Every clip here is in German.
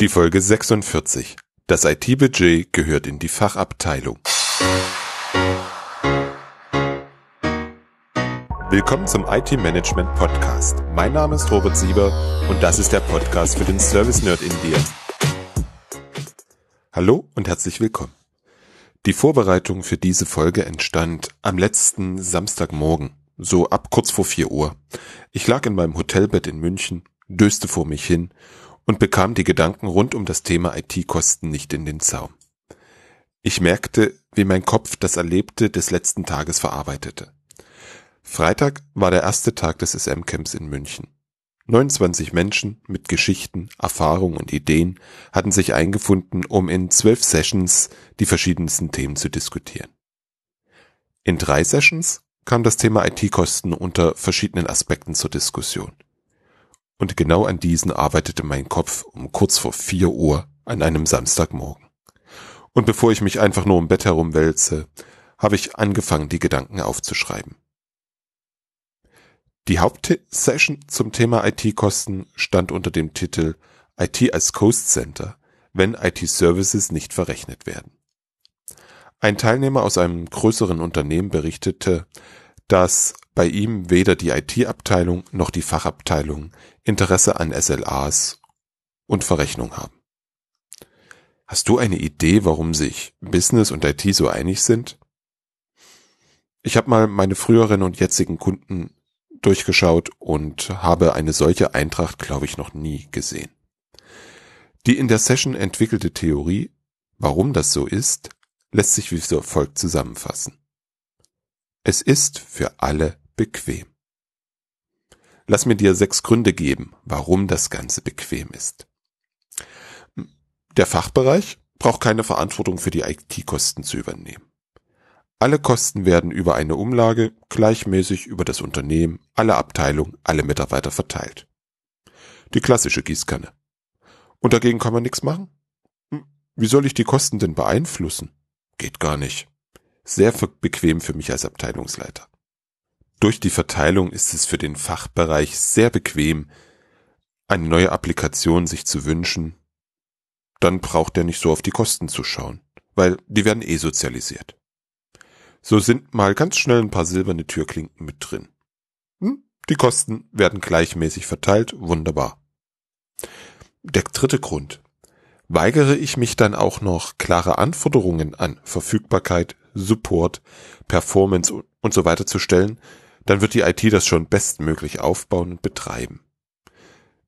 Die Folge 46. Das IT-Budget gehört in die Fachabteilung. Willkommen zum IT-Management Podcast. Mein Name ist Robert Sieber und das ist der Podcast für den Service Nerd in dir. Hallo und herzlich willkommen. Die Vorbereitung für diese Folge entstand am letzten Samstagmorgen, so ab kurz vor 4 Uhr. Ich lag in meinem Hotelbett in München, döste vor mich hin und bekam die Gedanken rund um das Thema IT-Kosten nicht in den Zaum. Ich merkte, wie mein Kopf das Erlebte des letzten Tages verarbeitete. Freitag war der erste Tag des SM-Camps in München. 29 Menschen mit Geschichten, Erfahrungen und Ideen hatten sich eingefunden, um in zwölf Sessions die verschiedensten Themen zu diskutieren. In drei Sessions kam das Thema IT-Kosten unter verschiedenen Aspekten zur Diskussion. Und genau an diesen arbeitete mein Kopf um kurz vor vier Uhr an einem Samstagmorgen. Und bevor ich mich einfach nur im Bett herumwälze, habe ich angefangen, die Gedanken aufzuschreiben. Die Hauptsession zum Thema IT-Kosten stand unter dem Titel IT als Cost Center, wenn IT-Services nicht verrechnet werden. Ein Teilnehmer aus einem größeren Unternehmen berichtete, dass bei ihm weder die IT-Abteilung noch die Fachabteilung Interesse an SLAs und Verrechnung haben. Hast du eine Idee, warum sich Business und IT so einig sind? Ich habe mal meine früheren und jetzigen Kunden durchgeschaut und habe eine solche Eintracht, glaube ich, noch nie gesehen. Die in der Session entwickelte Theorie, warum das so ist, lässt sich wie so folgt zusammenfassen. Es ist für alle bequem. Lass mir dir sechs Gründe geben, warum das Ganze bequem ist. Der Fachbereich braucht keine Verantwortung für die IT-Kosten zu übernehmen. Alle Kosten werden über eine Umlage gleichmäßig über das Unternehmen, alle Abteilungen, alle Mitarbeiter verteilt. Die klassische Gießkanne. Und dagegen kann man nichts machen? Hm, wie soll ich die Kosten denn beeinflussen? Geht gar nicht. Sehr bequem für mich als Abteilungsleiter. Durch die Verteilung ist es für den Fachbereich sehr bequem, eine neue Applikation sich zu wünschen. Dann braucht er nicht so auf die Kosten zu schauen, weil die werden eh sozialisiert. So sind mal ganz schnell ein paar silberne Türklinken mit drin. Hm? Die Kosten werden gleichmäßig verteilt, wunderbar. Der dritte Grund. Weigere ich mich dann auch noch klare Anforderungen an Verfügbarkeit, Support, Performance und so weiter zu stellen, dann wird die IT das schon bestmöglich aufbauen und betreiben.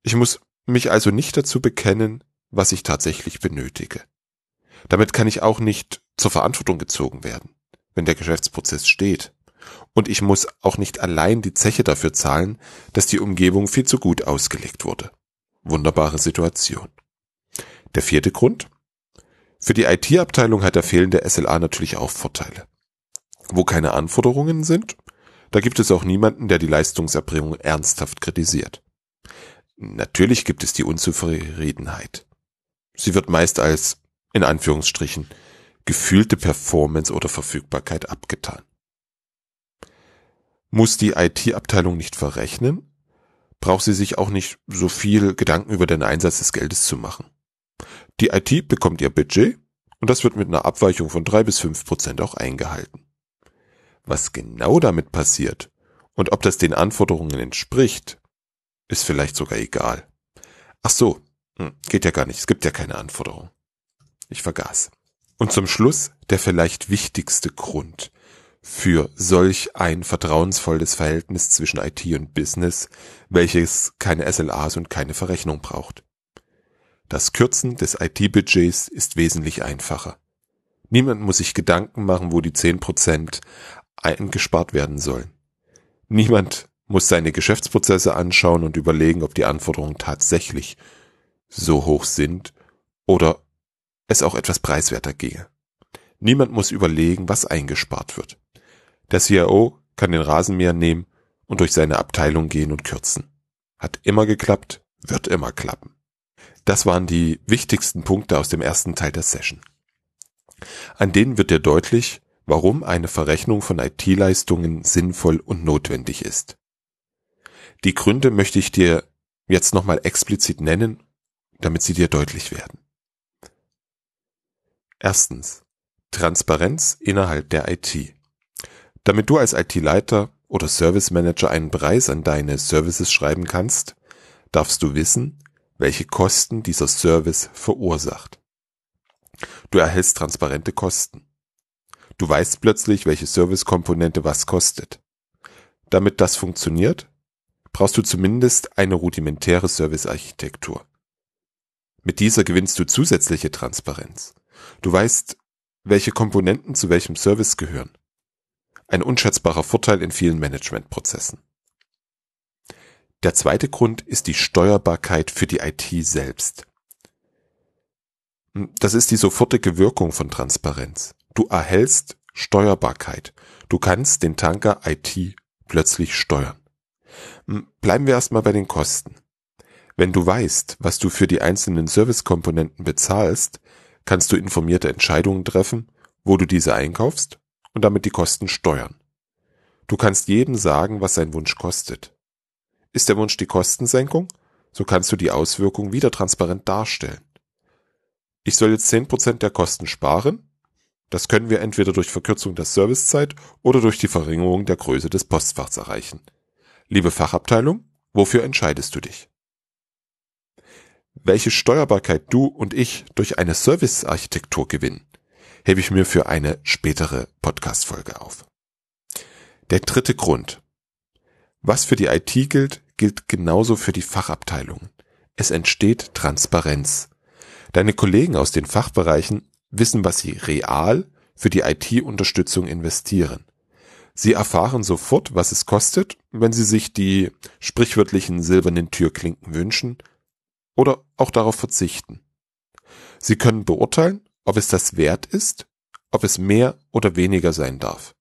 Ich muss mich also nicht dazu bekennen, was ich tatsächlich benötige. Damit kann ich auch nicht zur Verantwortung gezogen werden, wenn der Geschäftsprozess steht. Und ich muss auch nicht allein die Zeche dafür zahlen, dass die Umgebung viel zu gut ausgelegt wurde. Wunderbare Situation. Der vierte Grund. Für die IT-Abteilung hat der fehlende SLA natürlich auch Vorteile. Wo keine Anforderungen sind, da gibt es auch niemanden, der die Leistungserbringung ernsthaft kritisiert. Natürlich gibt es die Unzufriedenheit. Sie wird meist als, in Anführungsstrichen, gefühlte Performance oder Verfügbarkeit abgetan. Muss die IT-Abteilung nicht verrechnen, braucht sie sich auch nicht so viel Gedanken über den Einsatz des Geldes zu machen. Die IT bekommt ihr Budget und das wird mit einer Abweichung von drei bis fünf Prozent auch eingehalten. Was genau damit passiert und ob das den Anforderungen entspricht, ist vielleicht sogar egal. Ach so, hm, geht ja gar nicht, es gibt ja keine Anforderung. Ich vergaß. Und zum Schluss der vielleicht wichtigste Grund für solch ein vertrauensvolles Verhältnis zwischen IT und Business, welches keine SLAs und keine Verrechnung braucht. Das Kürzen des IT-Budgets ist wesentlich einfacher. Niemand muss sich Gedanken machen, wo die 10% eingespart werden sollen. Niemand muss seine Geschäftsprozesse anschauen und überlegen, ob die Anforderungen tatsächlich so hoch sind oder es auch etwas preiswerter gehe. Niemand muss überlegen, was eingespart wird. Der CIO kann den Rasenmäher nehmen und durch seine Abteilung gehen und kürzen. Hat immer geklappt, wird immer klappen. Das waren die wichtigsten Punkte aus dem ersten Teil der Session. An denen wird dir deutlich, warum eine Verrechnung von IT-Leistungen sinnvoll und notwendig ist. Die Gründe möchte ich dir jetzt nochmal explizit nennen, damit sie dir deutlich werden. Erstens. Transparenz innerhalb der IT. Damit du als IT-Leiter oder Service Manager einen Preis an deine Services schreiben kannst, darfst du wissen, welche Kosten dieser Service verursacht. Du erhältst transparente Kosten. Du weißt plötzlich, welche Servicekomponente was kostet. Damit das funktioniert, brauchst du zumindest eine rudimentäre Servicearchitektur. Mit dieser gewinnst du zusätzliche Transparenz. Du weißt, welche Komponenten zu welchem Service gehören. Ein unschätzbarer Vorteil in vielen Managementprozessen. Der zweite Grund ist die Steuerbarkeit für die IT selbst. Das ist die sofortige Wirkung von Transparenz. Du erhältst Steuerbarkeit. Du kannst den Tanker IT plötzlich steuern. Bleiben wir erstmal bei den Kosten. Wenn du weißt, was du für die einzelnen Servicekomponenten bezahlst, kannst du informierte Entscheidungen treffen, wo du diese einkaufst und damit die Kosten steuern. Du kannst jedem sagen, was sein Wunsch kostet. Ist der Wunsch die Kostensenkung, so kannst du die Auswirkungen wieder transparent darstellen. Ich soll jetzt 10% der Kosten sparen. Das können wir entweder durch Verkürzung der Servicezeit oder durch die Verringerung der Größe des Postfachs erreichen. Liebe Fachabteilung, wofür entscheidest du dich? Welche Steuerbarkeit du und ich durch eine Servicearchitektur gewinnen, hebe ich mir für eine spätere Podcast-Folge auf. Der dritte Grund. Was für die IT gilt, gilt genauso für die Fachabteilungen. Es entsteht Transparenz. Deine Kollegen aus den Fachbereichen wissen, was sie real für die IT-Unterstützung investieren. Sie erfahren sofort, was es kostet, wenn sie sich die sprichwörtlichen silbernen Türklinken wünschen oder auch darauf verzichten. Sie können beurteilen, ob es das wert ist, ob es mehr oder weniger sein darf.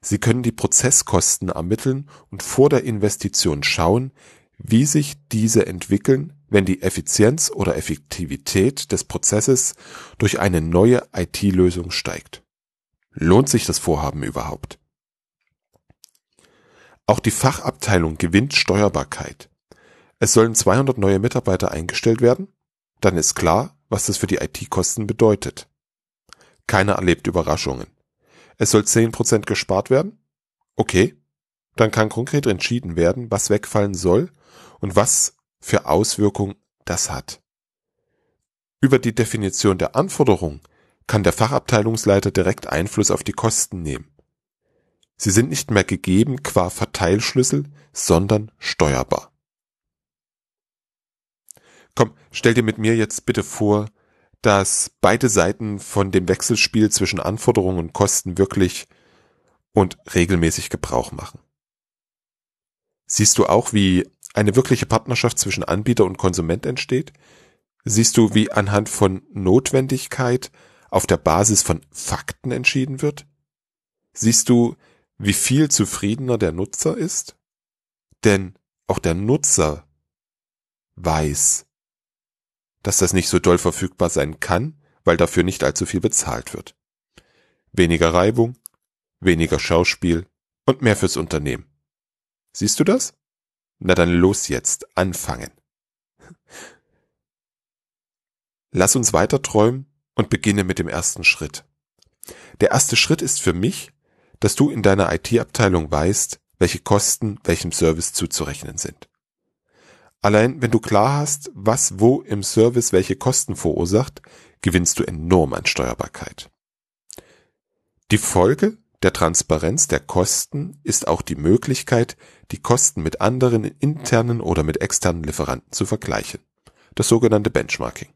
Sie können die Prozesskosten ermitteln und vor der Investition schauen, wie sich diese entwickeln, wenn die Effizienz oder Effektivität des Prozesses durch eine neue IT-Lösung steigt. Lohnt sich das Vorhaben überhaupt? Auch die Fachabteilung gewinnt Steuerbarkeit. Es sollen 200 neue Mitarbeiter eingestellt werden? Dann ist klar, was das für die IT-Kosten bedeutet. Keiner erlebt Überraschungen. Es soll 10% gespart werden? Okay. Dann kann konkret entschieden werden, was wegfallen soll und was für Auswirkungen das hat. Über die Definition der Anforderung kann der Fachabteilungsleiter direkt Einfluss auf die Kosten nehmen. Sie sind nicht mehr gegeben qua Verteilschlüssel, sondern steuerbar. Komm, stell dir mit mir jetzt bitte vor, dass beide Seiten von dem Wechselspiel zwischen Anforderungen und Kosten wirklich und regelmäßig Gebrauch machen. Siehst du auch, wie eine wirkliche Partnerschaft zwischen Anbieter und Konsument entsteht? Siehst du, wie anhand von Notwendigkeit auf der Basis von Fakten entschieden wird? Siehst du, wie viel zufriedener der Nutzer ist? Denn auch der Nutzer weiß, dass das nicht so doll verfügbar sein kann, weil dafür nicht allzu viel bezahlt wird. Weniger Reibung, weniger Schauspiel und mehr fürs Unternehmen. Siehst du das? Na dann los jetzt, anfangen. Lass uns weiter träumen und beginne mit dem ersten Schritt. Der erste Schritt ist für mich, dass du in deiner IT-Abteilung weißt, welche Kosten welchem Service zuzurechnen sind. Allein wenn du klar hast, was wo im Service welche Kosten verursacht, gewinnst du enorm an Steuerbarkeit. Die Folge der Transparenz der Kosten ist auch die Möglichkeit, die Kosten mit anderen internen oder mit externen Lieferanten zu vergleichen. Das sogenannte Benchmarking.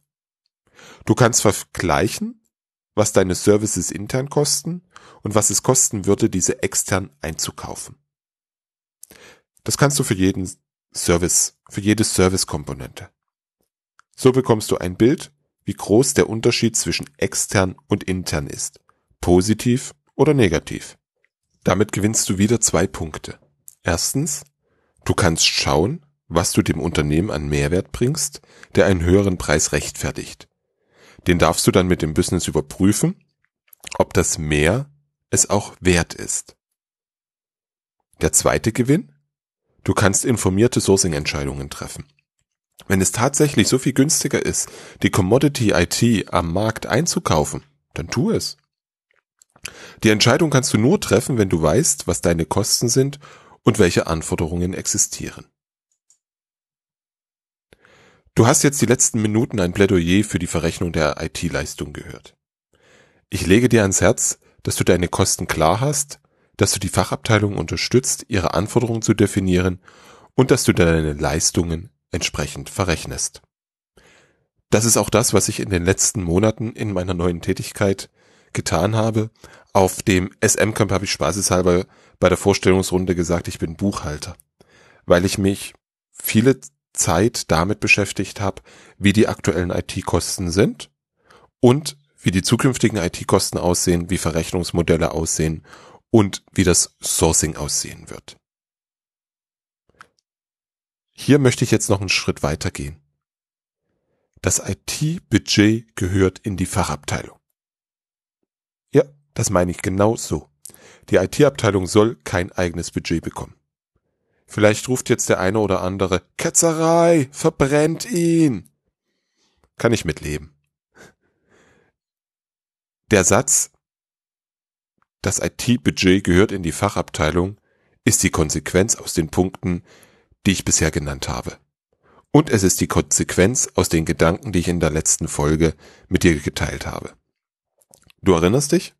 Du kannst vergleichen, was deine Services intern kosten und was es kosten würde, diese extern einzukaufen. Das kannst du für jeden Service, für jede Service-Komponente. So bekommst du ein Bild, wie groß der Unterschied zwischen extern und intern ist, positiv oder negativ. Damit gewinnst du wieder zwei Punkte. Erstens, du kannst schauen, was du dem Unternehmen an Mehrwert bringst, der einen höheren Preis rechtfertigt. Den darfst du dann mit dem Business überprüfen, ob das mehr es auch wert ist. Der zweite Gewinn, Du kannst informierte Sourcing-Entscheidungen treffen. Wenn es tatsächlich so viel günstiger ist, die Commodity IT am Markt einzukaufen, dann tu es. Die Entscheidung kannst du nur treffen, wenn du weißt, was deine Kosten sind und welche Anforderungen existieren. Du hast jetzt die letzten Minuten ein Plädoyer für die Verrechnung der IT-Leistung gehört. Ich lege dir ans Herz, dass du deine Kosten klar hast, dass du die Fachabteilung unterstützt, ihre Anforderungen zu definieren und dass du deine Leistungen entsprechend verrechnest. Das ist auch das, was ich in den letzten Monaten in meiner neuen Tätigkeit getan habe. Auf dem SM-Camp habe ich spaßeshalber bei der Vorstellungsrunde gesagt, ich bin Buchhalter, weil ich mich viele Zeit damit beschäftigt habe, wie die aktuellen IT-Kosten sind und wie die zukünftigen IT-Kosten aussehen, wie Verrechnungsmodelle aussehen und wie das Sourcing aussehen wird. Hier möchte ich jetzt noch einen Schritt weiter gehen. Das IT-Budget gehört in die Fachabteilung. Das meine ich genau so. Die IT-Abteilung soll kein eigenes Budget bekommen. Vielleicht ruft jetzt der eine oder andere, Ketzerei, verbrennt ihn. Kann ich mitleben. Der Satz, das IT-Budget gehört in die Fachabteilung, ist die Konsequenz aus den Punkten, die ich bisher genannt habe. Und es ist die Konsequenz aus den Gedanken, die ich in der letzten Folge mit dir geteilt habe. Du erinnerst dich?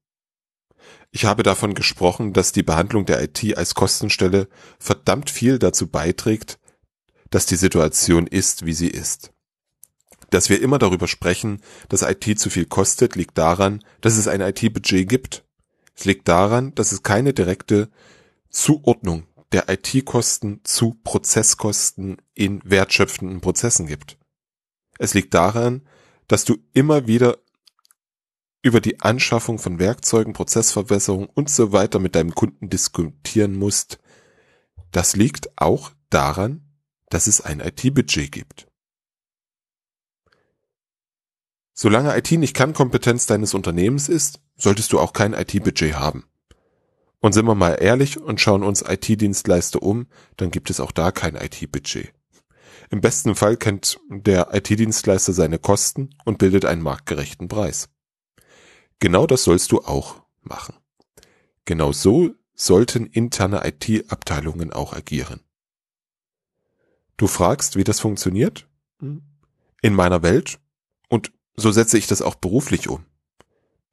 Ich habe davon gesprochen, dass die Behandlung der IT als Kostenstelle verdammt viel dazu beiträgt, dass die Situation ist, wie sie ist. Dass wir immer darüber sprechen, dass IT zu viel kostet, liegt daran, dass es ein IT-Budget gibt. Es liegt daran, dass es keine direkte Zuordnung der IT-Kosten zu Prozesskosten in wertschöpfenden Prozessen gibt. Es liegt daran, dass du immer wieder über die Anschaffung von Werkzeugen, Prozessverbesserung und so weiter mit deinem Kunden diskutieren musst, das liegt auch daran, dass es ein IT-Budget gibt. Solange IT nicht Kernkompetenz deines Unternehmens ist, solltest du auch kein IT-Budget haben. Und sind wir mal ehrlich und schauen uns IT-Dienstleister um, dann gibt es auch da kein IT-Budget. Im besten Fall kennt der IT-Dienstleister seine Kosten und bildet einen marktgerechten Preis. Genau das sollst du auch machen. Genau so sollten interne IT-Abteilungen auch agieren. Du fragst, wie das funktioniert? In meiner Welt, und so setze ich das auch beruflich um,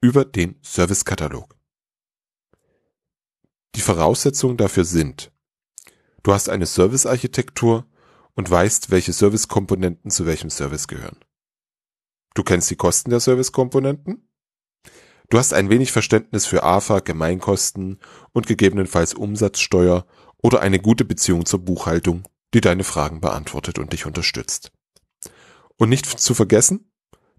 über den Servicekatalog. Die Voraussetzungen dafür sind, du hast eine Servicearchitektur und weißt, welche Servicekomponenten zu welchem Service gehören. Du kennst die Kosten der Servicekomponenten Du hast ein wenig Verständnis für AFA, Gemeinkosten und gegebenenfalls Umsatzsteuer oder eine gute Beziehung zur Buchhaltung, die deine Fragen beantwortet und dich unterstützt. Und nicht zu vergessen,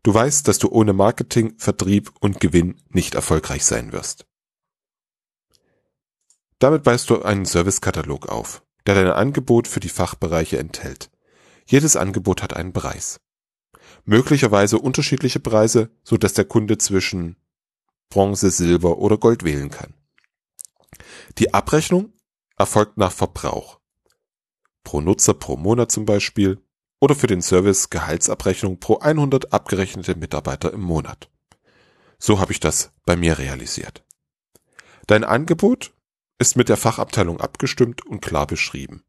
du weißt, dass du ohne Marketing, Vertrieb und Gewinn nicht erfolgreich sein wirst. Damit weist du einen Servicekatalog auf, der dein Angebot für die Fachbereiche enthält. Jedes Angebot hat einen Preis. Möglicherweise unterschiedliche Preise, so dass der Kunde zwischen Bronze, Silber oder Gold wählen kann. Die Abrechnung erfolgt nach Verbrauch. Pro Nutzer pro Monat zum Beispiel oder für den Service Gehaltsabrechnung pro 100 abgerechnete Mitarbeiter im Monat. So habe ich das bei mir realisiert. Dein Angebot ist mit der Fachabteilung abgestimmt und klar beschrieben.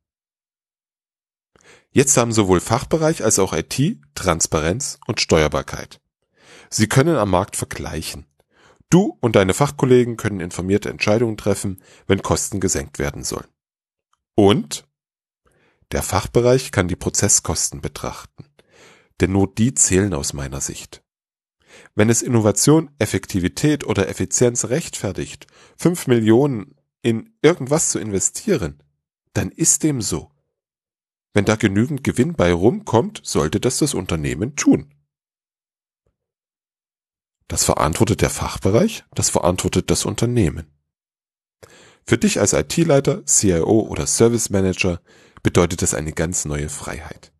Jetzt haben sowohl Fachbereich als auch IT Transparenz und Steuerbarkeit. Sie können am Markt vergleichen. Du und deine Fachkollegen können informierte Entscheidungen treffen, wenn Kosten gesenkt werden sollen. Und der Fachbereich kann die Prozesskosten betrachten, denn nur die zählen aus meiner Sicht. Wenn es Innovation, Effektivität oder Effizienz rechtfertigt, fünf Millionen in irgendwas zu investieren, dann ist dem so. Wenn da genügend Gewinn bei rumkommt, sollte das das Unternehmen tun. Das verantwortet der Fachbereich, das verantwortet das Unternehmen. Für dich als IT-Leiter, CIO oder Service Manager bedeutet das eine ganz neue Freiheit.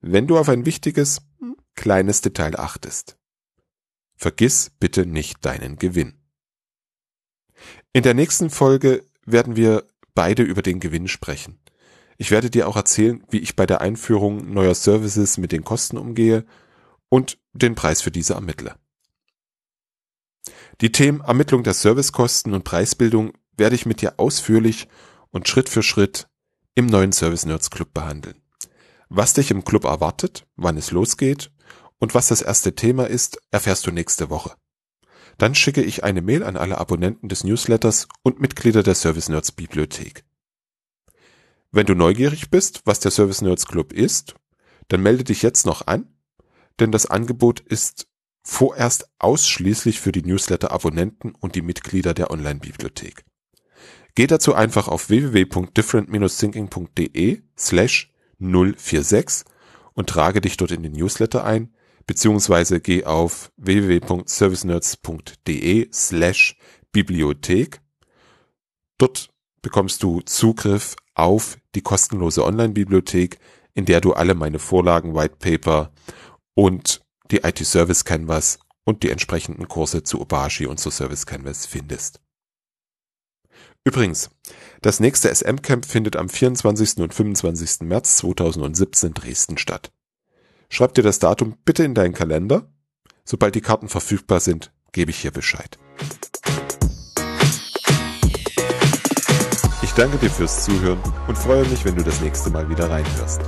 Wenn du auf ein wichtiges, hm, kleines Detail achtest. Vergiss bitte nicht deinen Gewinn. In der nächsten Folge werden wir beide über den Gewinn sprechen. Ich werde dir auch erzählen, wie ich bei der Einführung neuer Services mit den Kosten umgehe und den Preis für diese ermittle. Die Themen Ermittlung der Servicekosten und Preisbildung werde ich mit dir ausführlich und Schritt für Schritt im neuen Service Nerds Club behandeln. Was dich im Club erwartet, wann es losgeht und was das erste Thema ist, erfährst du nächste Woche. Dann schicke ich eine Mail an alle Abonnenten des Newsletters und Mitglieder der Service Nerds Bibliothek. Wenn du neugierig bist, was der Service Nerds Club ist, dann melde dich jetzt noch an, denn das Angebot ist vorerst ausschließlich für die Newsletter-Abonnenten und die Mitglieder der Online-Bibliothek. Geh dazu einfach auf www.different-thinking.de slash 046 und trage dich dort in den Newsletter ein, beziehungsweise geh auf www.servicenerds.de slash Bibliothek. Dort bekommst du Zugriff auf die kostenlose Online-Bibliothek, in der du alle meine Vorlagen, White Paper und die IT Service Canvas und die entsprechenden Kurse zu Obashi und zu Service Canvas findest. Übrigens, das nächste SM-Camp findet am 24. und 25. März 2017 in Dresden statt. Schreib dir das Datum bitte in deinen Kalender. Sobald die Karten verfügbar sind, gebe ich hier Bescheid. Ich danke dir fürs Zuhören und freue mich, wenn du das nächste Mal wieder reinhörst.